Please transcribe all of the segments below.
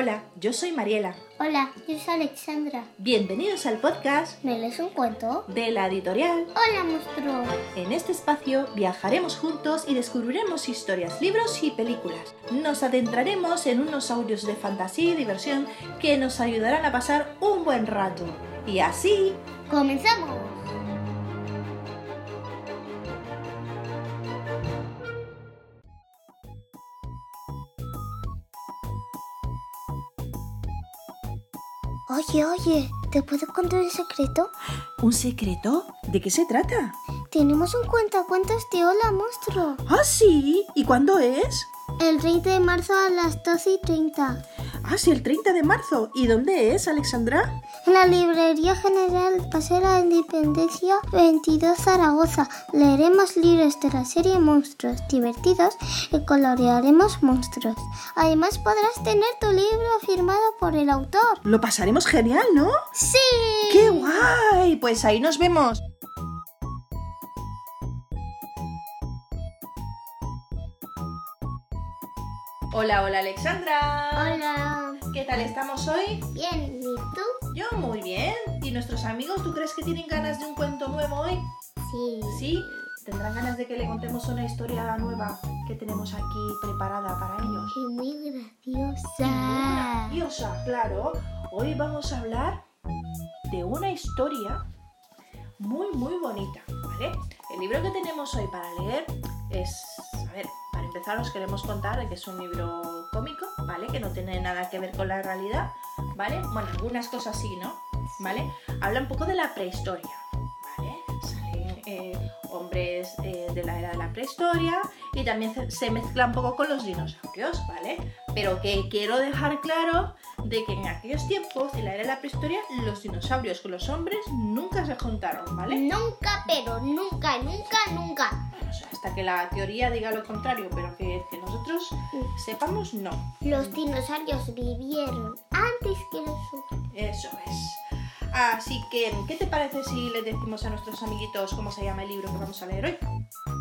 Hola, yo soy Mariela. Hola, yo soy Alexandra. Bienvenidos al podcast ¿Me lees un cuento? de la editorial. Hola, monstruo. En este espacio viajaremos juntos y descubriremos historias, libros y películas. Nos adentraremos en unos audios de fantasía y diversión que nos ayudarán a pasar un buen rato. Y así, ¡Comenzamos! Oye, oye, ¿te puedo contar un secreto? ¿un secreto? ¿De qué se trata? Tenemos un cuentacuentos de Hola, monstruo. Ah, sí. ¿Y cuándo es? El 30 de marzo a las 12 y 30. Ah, sí, el 30 de marzo. ¿Y dónde es, Alexandra? En la Librería General Paseo de la Independencia 22 Zaragoza leeremos libros de la serie Monstruos divertidos y colorearemos monstruos. Además podrás tener tu libro firmado por el autor. Lo pasaremos genial, ¿no? ¡Sí! ¡Qué guay! Pues ahí nos vemos. Hola, hola Alexandra. Hola. ¿Qué tal estamos hoy? Bien, ¿y tú? Yo muy bien. ¿Y nuestros amigos, tú crees que tienen ganas de un cuento nuevo hoy? Sí. Sí. ¿Tendrán ganas de que le contemos una historia nueva que tenemos aquí preparada para ellos? Y muy Muy graciosa. graciosa, claro. Hoy vamos a hablar de una historia muy, muy bonita, ¿vale? El libro que tenemos hoy para leer es, a ver, para empezar os queremos contar que es un libro cómico, ¿vale? Que no tiene nada que ver con la realidad, ¿vale? Bueno, algunas cosas sí, ¿no? ¿Vale? Habla un poco de la prehistoria, ¿vale? Salen eh, hombres eh, de la era de la prehistoria y también se- mezcla un poco con los dinosaurios, ¿vale? Pero que quiero dejar claro de que en aquellos tiempos, en la era de la prehistoria, los dinosaurios con los hombres nunca se juntaron, ¿vale? Nunca, pero nunca, nunca, nunca. O sea, hasta que la teoría diga lo contrario, pero que, que nosotros sepamos, no. Los dinosaurios vivieron antes que nosotros. Eso es. Así que, ¿qué te parece si le decimos a nuestros amiguitos cómo se llama el libro que vamos a leer hoy?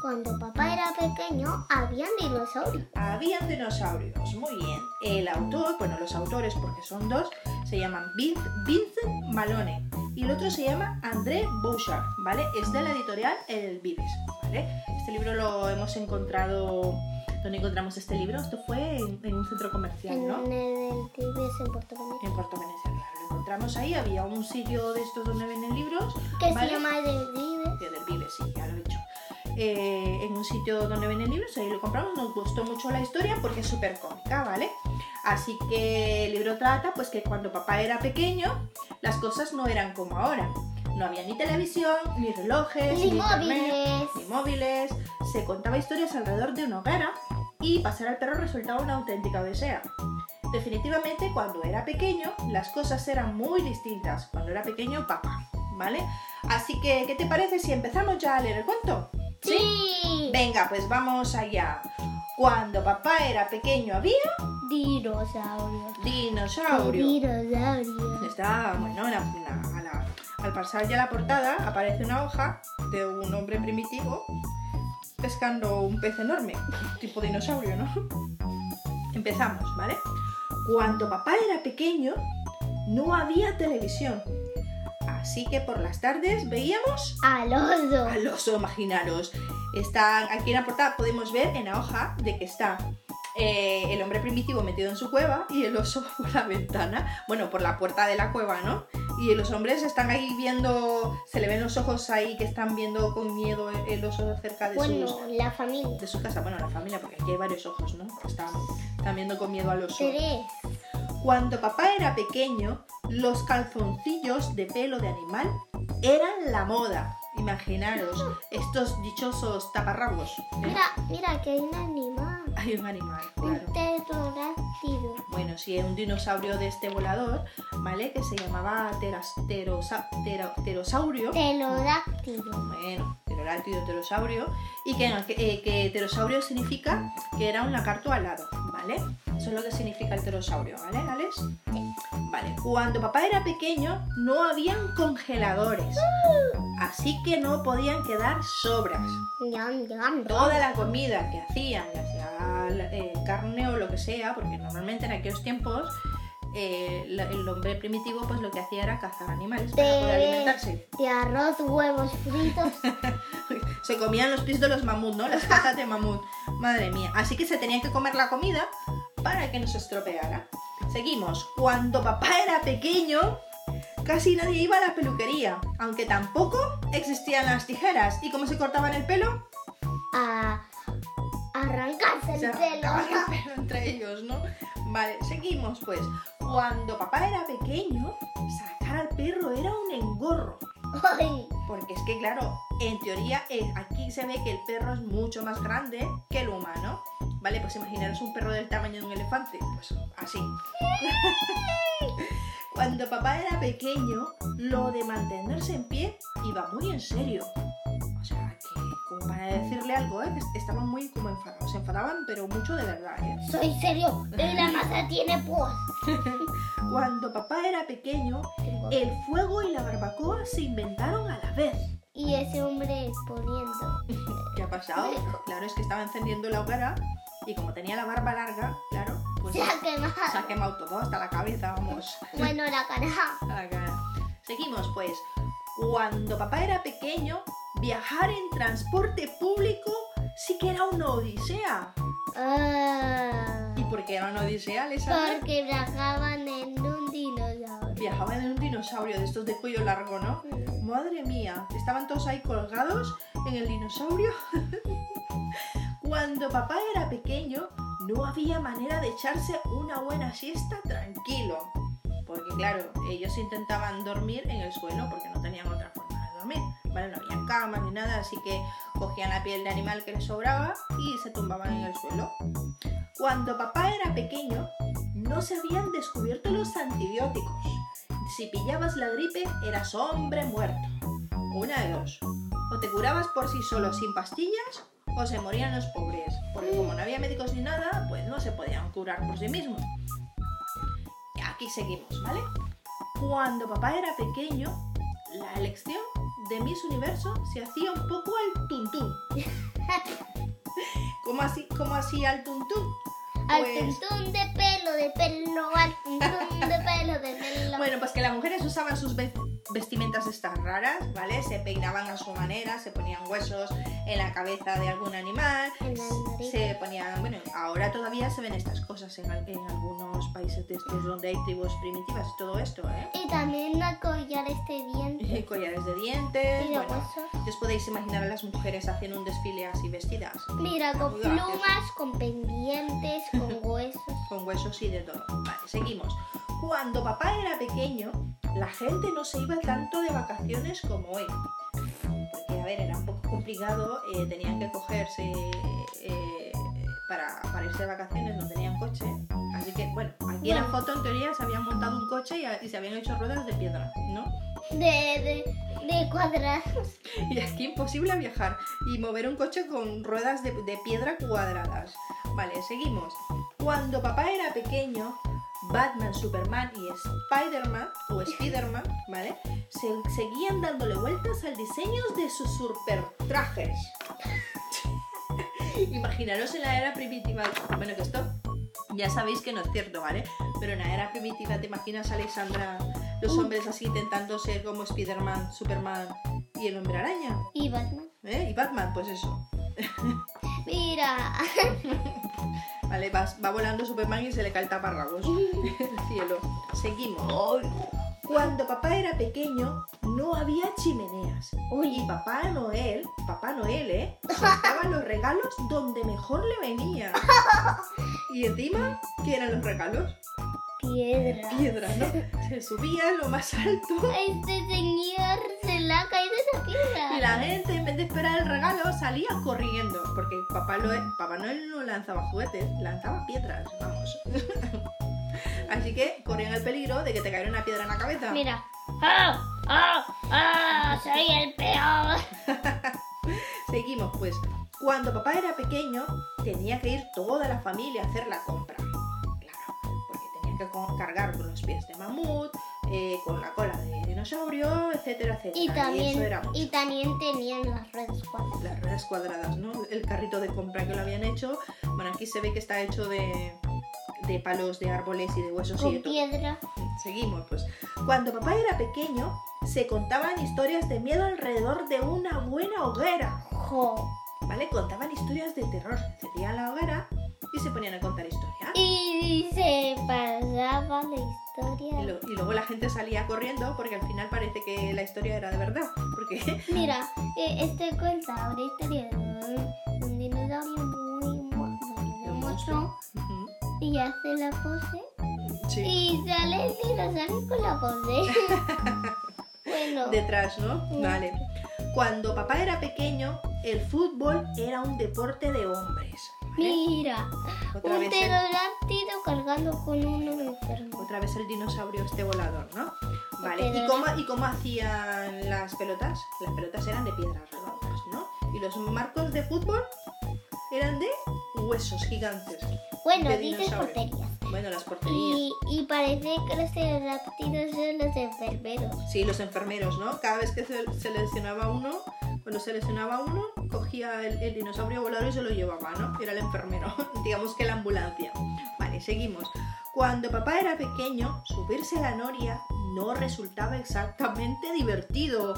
Cuando papá era pequeño, habían dinosaurios. Habían dinosaurios, muy bien. El autor, bueno, los autores, porque son dos, se llaman Vin- Vincent Malone y el otro se llama André Bouchard, ¿vale? Es de la editorial El Vives, ¿vale? Este libro lo hemos encontrado. ¿Dónde encontramos este libro? Esto fue en, en un centro comercial, En ¿no? el del Tibes en Puerto Rico. En Puerto. Lo encontramos ahí, había un sitio de estos donde venden libros. Que ¿vale? se llama del Tibes. Que del Vives, sí, ya lo he dicho. Eh, en un sitio donde venden libros, ahí lo compramos, nos gustó mucho la historia porque es súper cómica, ¿vale? Así que el libro trata pues que cuando papá era pequeño, las cosas no eran como ahora. No había ni televisión, ni relojes, Ni internet, móviles. ni móviles. Se contaba historias alrededor de una hoguera y pasar al perro resultaba una auténtica odisea. Definitivamente cuando era pequeño las cosas eran muy distintas. Cuando era pequeño papá, ¿vale? Así que, ¿qué te parece si empezamos ya a leer el cuento? Sí. Venga, pues vamos allá. Cuando papá era pequeño había Dinosaurios. dinosaurio. Dinosaurios. Está, bueno, la- la- a la- al pasar ya la portada aparece una hoja de un hombre primitivo pescando un pez enorme, tipo dinosaurio, ¿no? Empezamos, ¿vale? Cuando papá era pequeño no había televisión, así que por las tardes veíamos Al oso. al oso, imaginaros. Está aquí en la portada podemos ver en la hoja de que está eh, el hombre primitivo metido en su cueva y el oso por la ventana, bueno, por la puerta de la cueva, ¿no? Y los hombres están ahí viendo, se le ven los ojos ahí que están viendo con miedo el, oso cerca de Bueno, sus la familia. de su casa, bueno, la familia, porque aquí hay varios ojos, ¿no? Están, están viendo con miedo al oso. Tres. Cuando papá era pequeño, los calzoncillos de pelo de animal eran la moda. Imaginaros, estos dichosos taparrabos. ¿eh? Mira, mira que hay un animal. Hay un animal, Un claro. pterodáctilo. Bueno, sí, un dinosaurio de este volador, ¿vale? Que se llamaba teras- terosa- tero- pterosaurio. Pterodáctilo. Bueno, pterodáctilo, pterosaurio. Y que, que, eh, que pterosaurio significa que era un lagarto alado, ¿vale? Eso es lo que significa el pterosaurio, ¿vale, Alex? Vale, cuando papá era pequeño no habían congeladores. Así que no podían quedar sobras. Ñam, ñam, Toda la comida que hacían, ya sea eh, carne o lo que sea, porque normalmente en aquellos tiempos eh, el hombre primitivo pues lo que hacía era cazar animales para poder De, alimentarse. de arroz, huevos fritos. Se comían los pies de los mamut, ¿no? Las patas de mamut. Madre mía. Así que se tenían que comer la comida para que no se estropeara. Seguimos. Cuando papá era pequeño, casi nadie iba a la peluquería. Aunque tampoco existían las tijeras. ¿Y cómo se cortaban el pelo? a arrancarse el Se pelo. el pelo entre ellos, ¿no? Vale, seguimos pues. Cuando papá era pequeño, sacar al perro era un engorro. Porque es que, claro, en teoría eh, aquí se ve que el perro es mucho más grande que el humano. Vale, pues imaginaros un perro del tamaño de un elefante. Pues así. Cuando papá era pequeño, lo de mantenerse en pie iba muy en serio. Algo, ¿eh? que estaban muy como enfadados. Se enfadaban, pero mucho de verdad, ¿eh? soy serio. Y la masa tiene púas. Cuando papá era pequeño, el fuego y la barbacoa se inventaron a la vez. Y ese hombre poniendo. ¿Qué ha pasado? Claro, es que estaba encendiendo la hoguera y como tenía la barba larga, claro, pues Se ha quemado. se ha quemado todo hasta la cabeza, vamos, Bueno, la cara. a la cara. Seguimos, pues. Cuando papá era pequeño, viajar en transporte público sí que era una odisea. Ah, ¿Y por qué era una odisea, Alessandra? porque viajaban en un dinosaurio. Viajaban en un dinosaurio de estos de cuello largo, ¿no? Madre mía, estaban todos ahí colgados en el dinosaurio. Cuando papá era pequeño, no había manera de echarse una buena siesta tranquilo. Porque claro, ellos intentaban dormir en el suelo porque no tenían otra forma de dormir. ¿Vale? No había camas ni nada, así que cogían la piel de animal que les sobraba y se tumbaban en el suelo. Cuando papá era pequeño, no se habían descubierto los antibióticos. Si pillabas la gripe, eras hombre muerto. Una de dos. O te curabas por sí solo sin pastillas, o se morían los pobres. Porque como no había médicos ni nada, pues no se podían curar por sí mismos. Aquí seguimos, ¿vale? Cuando papá era pequeño, la elección de Miss Universo se hacía un poco al tuntún. ¿Cómo así, cómo así al tuntún? Al Pues- tuntún de pelo, de pelo, al tuntún de pelo, de pelo. Bueno, pues que las mujeres usaban sus vestimentas estas raras, ¿vale? Se peinaban a su manera, se ponían huesos en la cabeza de algún animal, se ponían, bueno, ahora todavía se ven estas cosas en, al- en algunos países de estos donde hay tribus primitivas y todo esto, ¿eh? Y también la collares de dientes. Collares de dientes, Y bueno, os podéis imaginar a las mujeres haciendo un desfile así vestidas, Mira, con plumas, con pendientes, con huesos. con huesos y de todo. Vale, seguimos. Cuando papá era pequeño, la gente no se iba tanto de vacaciones como hoy. Porque, a ver, era un poco complicado, eh, tenían que cogerse eh, para, para irse de vacaciones, no tenían coche. Así que, bueno, aquí en la foto en teoría se habían montado un coche y, se habían hecho ruedas de piedra, ¿no? De, de, de cuadrados. Y aquí imposible viajar y mover un coche con ruedas de, de piedra cuadradas. Vale, seguimos. Cuando papá era pequeño, Batman, Superman y Spider-Man, o Spider-Man, ¿vale? Se, seguían dándole vueltas al diseño de sus super trajes. Imaginaros en la era primitiva. Bueno, que esto ya sabéis que no es cierto, ¿vale? Pero en la era primitiva, ¿te imaginas, Alexandra, los hombres así intentando ser como Spider-Man, Superman y el hombre araña? Y Batman. ¿Eh? Y Batman, pues eso. Mira. Vale, va, va volando Superman y se le cae el taparrabos. el cielo. Seguimos. Cuando papá era pequeño, no había chimeneas. Y papá Noel, papá Noel, ¿eh? Soltaba los regalos donde mejor le venía. Y encima, ¿qué eran los regalos? Piedra. Piedra, ¿no? Se subía lo más alto. Este señor se le ha caído esa piedra. Y la gente, en vez de esperar el regalo, salía corriendo. Porque papá, Noel, papá Noel no lanzaba juguetes, lanzaba piedras, vamos. Así que corrían el peligro de que te cayera una piedra en la cabeza. Mira. ¡Ah! ¡Ah! ¡Ah! ¡Soy el peor! Seguimos, pues. Cuando papá era pequeño, tenía que ir toda la familia a hacer la compra. Claro, porque tenían que cargar con los pies de mamut, eh, con la cola de dinosaurio, etcétera, etcétera. Y también, eso era y también tenían las redes cuadradas. las ruedas cuadradas, ¿no? El carrito de compra que lo habían hecho. Bueno, aquí se ve que está hecho de, de palos de árboles y de huesos y de Con todo. piedra. Seguimos, pues. Cuando papá era pequeño, se contaban historias de miedo alrededor de una buena hoguera. Jo. ¿Vale? Contaban historias de terror. Encendían la hoguera y se ponían a contar historias. Y se pasaba la Y, historia. lo- y luego la gente salía corriendo porque al final parece que la historia era de verdad. Porque Mira, eh, este cuenta una historia de un, dinosaurio muy muy Un monstruo Ujú. y hace la pose sí. y sale el dinosaurio con la pose. bueno, detrás, ¿no? Sí. Vale. Cuando papá era pequeño, el fútbol era un deporte de hombres. Mira, Otra un vez, el, cargando con un enfermo. otra vez el dinosaurio este volador, ¿no? Vale. ¿Y cómo, ¿Y cómo hacían las pelotas? Las pelotas eran de piedras redondas, ¿no? Y los marcos de fútbol eran de huesos gigantes. Bueno, dices porterías. Bueno, las porterías. Y, y parece que los pterodáctilos son los enfermeros. Sí, los enfermeros, ¿no? Cada vez que se, se lesionaba uno, cuando se lesionaba uno, cogía el, dinosaurio volador y se lo llevaba, ¿no? Era el enfermero, digamos que la ambulancia. Vale, seguimos. Cuando papá era pequeño, subirse a la noria no resultaba exactamente divertido.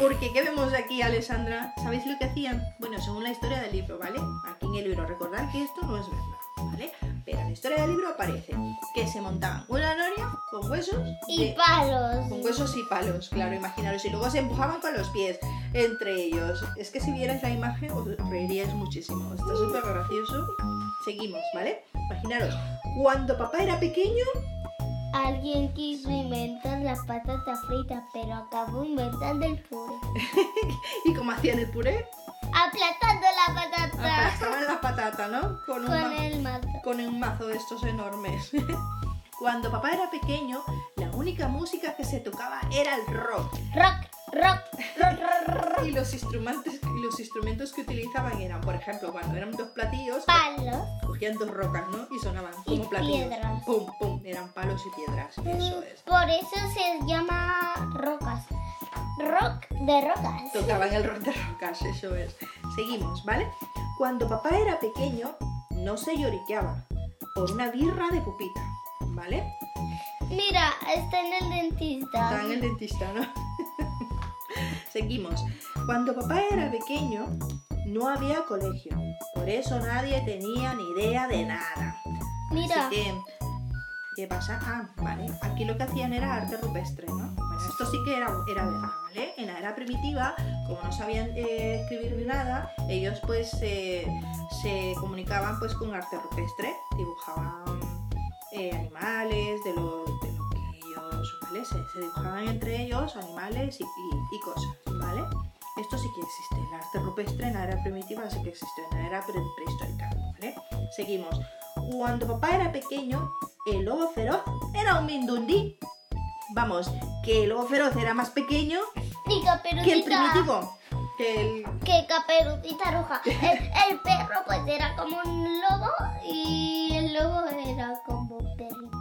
Porque, ¿qué vemos aquí, Alessandra? ¿Sabéis lo que hacían? Bueno, según la historia del libro, ¿vale? Aquí en el libro, recordad que esto no es verdad, ¿vale? En la historia del libro aparece que se montaban una noria con huesos Y de- palos. con huesos y palos, claro, imaginaros. Y luego se empujaban con los pies entre ellos. Es que si vierais la imagen os reiríais muchísimo. Está súper gracioso. Seguimos, ¿vale? Imaginaros, cuando papá era pequeño, Alguien quiso inventar la patata frita, pero acabó inventando el puré. ¿y cómo hacían el puré? Aplastando la patata Aplastaban la patata, ¿no? Con un, con ma- el mazo. con un mazo de estos enormes. Cuando papá era pequeño, la única música que se tocaba era el rock. Rock, rock, rock, rock, rock. Y los instrumentos, y los instrumentos que utilizaban eran, por ejemplo, cuando eran dos platillos, Palos. cogían dos rocas, ¿no? Y sonaban Y como platillos. piedras. Pum, pum, eran palos y piedras. Eso es. Por eso se llama rocas. Rock de rocas. Tocaban el rock de rocas, eso es. Seguimos, ¿vale? Cuando papá era pequeño, no se lloriqueaba por una birra de pupita, ¿vale? Mira, está en el dentista. Está en el dentista, ¿no? Seguimos. Cuando papá era pequeño, no había colegio. Por eso nadie tenía ni idea de nada. Mira, Así que, ¿qué pasa? Ah, vale. Aquí lo que hacían era arte rupestre, ¿no? Bueno, esto sí que era, era verdad, ¿vale? En la era primitiva, como no sabían eh, escribir ni nada, ellos pues eh, se comunicaban pues con arte rupestre, dibujaban eh, animales, de lo, de lo que ellos, ¿vale? Se, se dibujaban entre ellos animales y, y- y cosas, ¿vale? Esto sí que existe, el arte rupestre en la era primitiva sí que existe, en la era pre- prehistórica, ¿vale? Seguimos. Cuando papá era pequeño, el lobo feroz era un mindundí. Vamos, que el lobo feroz era más pequeño que el primitivo. Que el... Que caperucita roja. El, el perro pues era como un lobo y el lobo era como un perrito.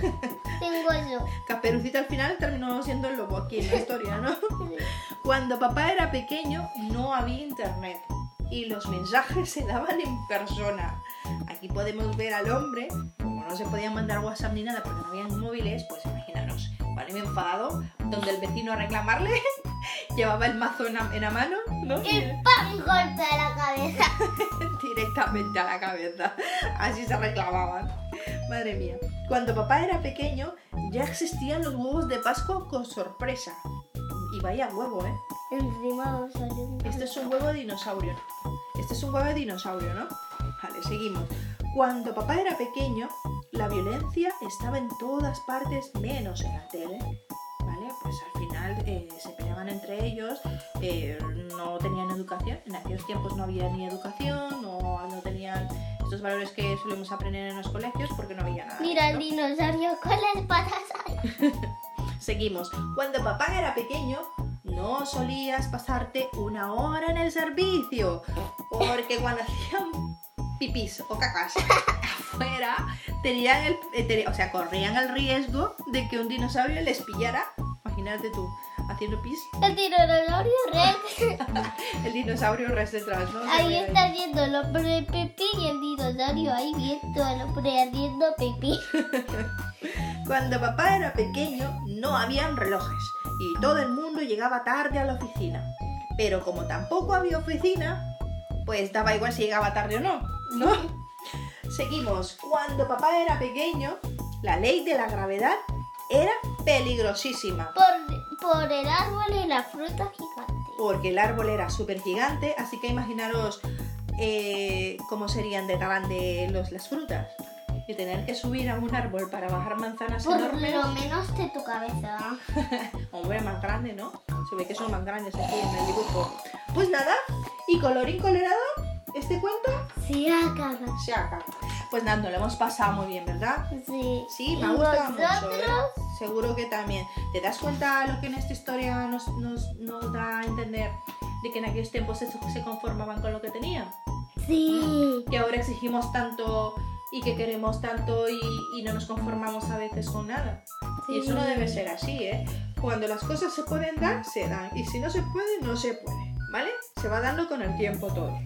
Sin hueso. Caperucita al final terminó siendo el lobo aquí en la historia, ¿no? Cuando papá era pequeño no había internet y los mensajes se daban en persona. Aquí podemos ver al hombre, como no se podían mandar WhatsApp ni nada porque no habían móviles, pues imaginaros, vale, me enfadado, donde el vecino a reclamarle llevaba el mazo en la, en la mano, ¿no? Y ¡pam! Golpe a la cabeza. directamente a la cabeza. Así se reclamaban. Madre mía. Cuando papá era pequeño, ya existían los huevos de Pascua con sorpresa. Y vaya huevo, ¿eh? Encima salió Este es un huevo de dinosaurio. Este es un huevo de dinosaurio, ¿no? Vale, seguimos. Cuando papá era pequeño, la violencia estaba en todas partes menos en la tele. ¿Vale? Pues al final eh, se peleaban entre ellos, eh, no tenían educación. En aquellos tiempos no había ni educación, no, no tenían estos valores que solemos aprender en los colegios porque no había nada. Mira el dinosaurio con las patas ahí. Seguimos. Cuando papá era pequeño, no solías pasarte una hora en el servicio. Porque cuando hacían pipís o cacas afuera, tenían el, eh, o sea, corrían el riesgo de que un dinosaurio les pillara. Imagínate tú, haciendo pis. El dinosaurio Rex. El dinosaurio Rex detrás, ¿no? Ahí está viendo el hombre Pepe y el dinosaurio ahí viendo al hombre haciendo pipí. Cuando papá era pequeño no habían relojes y todo el mundo llegaba tarde a la oficina. Pero como tampoco había oficina, pues daba igual si llegaba tarde o no, ¿no? Seguimos. Cuando papá era pequeño, la ley de la gravedad era peligrosísima. Por, por el árbol y la fruta gigante. Porque el árbol era súper gigante, así que imaginaros eh, cómo serían de grande los, las frutas. Y tener que subir a un árbol para bajar manzanas Por enormes. lo menos de tu cabeza. Hombre, más grande, ¿no? Se ve que son más grandes aquí en el dibujo. Pues nada, y colorín colorado, este cuento Sí, acaba. se acaba. Pues nada, nos lo hemos pasado muy bien, ¿verdad? Sí. Sí, me ha ¿Y gustado mucho. ¿eh? Seguro que también. ¿Te das cuenta lo que en esta historia nos, nos, nos da a entender? De que en aquellos tiempos se, se conformaban con lo que tenían. Sí. Que ahora exigimos tanto y que queremos tanto y, y no nos conformamos a veces con nada. Y eso no debe ser así, ¿eh? Cuando las cosas se pueden dar, se dan. Y si no se puede, no se puede. ¿Vale? Se va dando con el tiempo todo.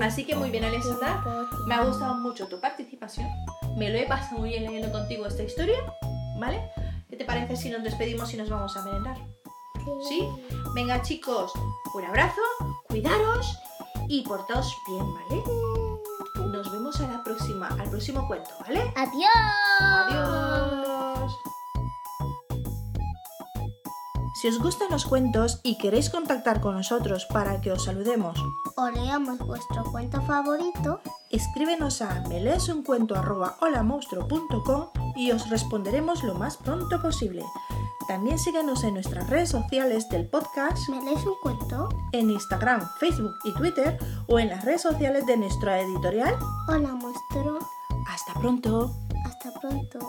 Así que muy bien, Alessandra. Me ha gustado mucho tu participación. Me lo he pasado muy bien leyendo contigo esta historia. ¿Vale? ¿Qué te parece si nos despedimos y nos vamos a merendar? ¿Sí? Venga, chicos, un abrazo, cuidaros y portaos bien, ¿vale? Nos vemos a la próxima, al próximo cuento, ¿vale? Adiós. Adiós. Si os gustan los cuentos y queréis contactar con nosotros para que os saludemos, O leamos vuestro cuento favorito. escríbenos a meleesuncuento@holamonstruo.com y os responderemos lo más pronto posible. También síguenos en nuestras redes sociales del podcast, ¿Me lees un cuento? en Instagram, Facebook y Twitter o en las redes sociales de nuestra editorial. Hola, monstruo. Hasta pronto. Hasta pronto.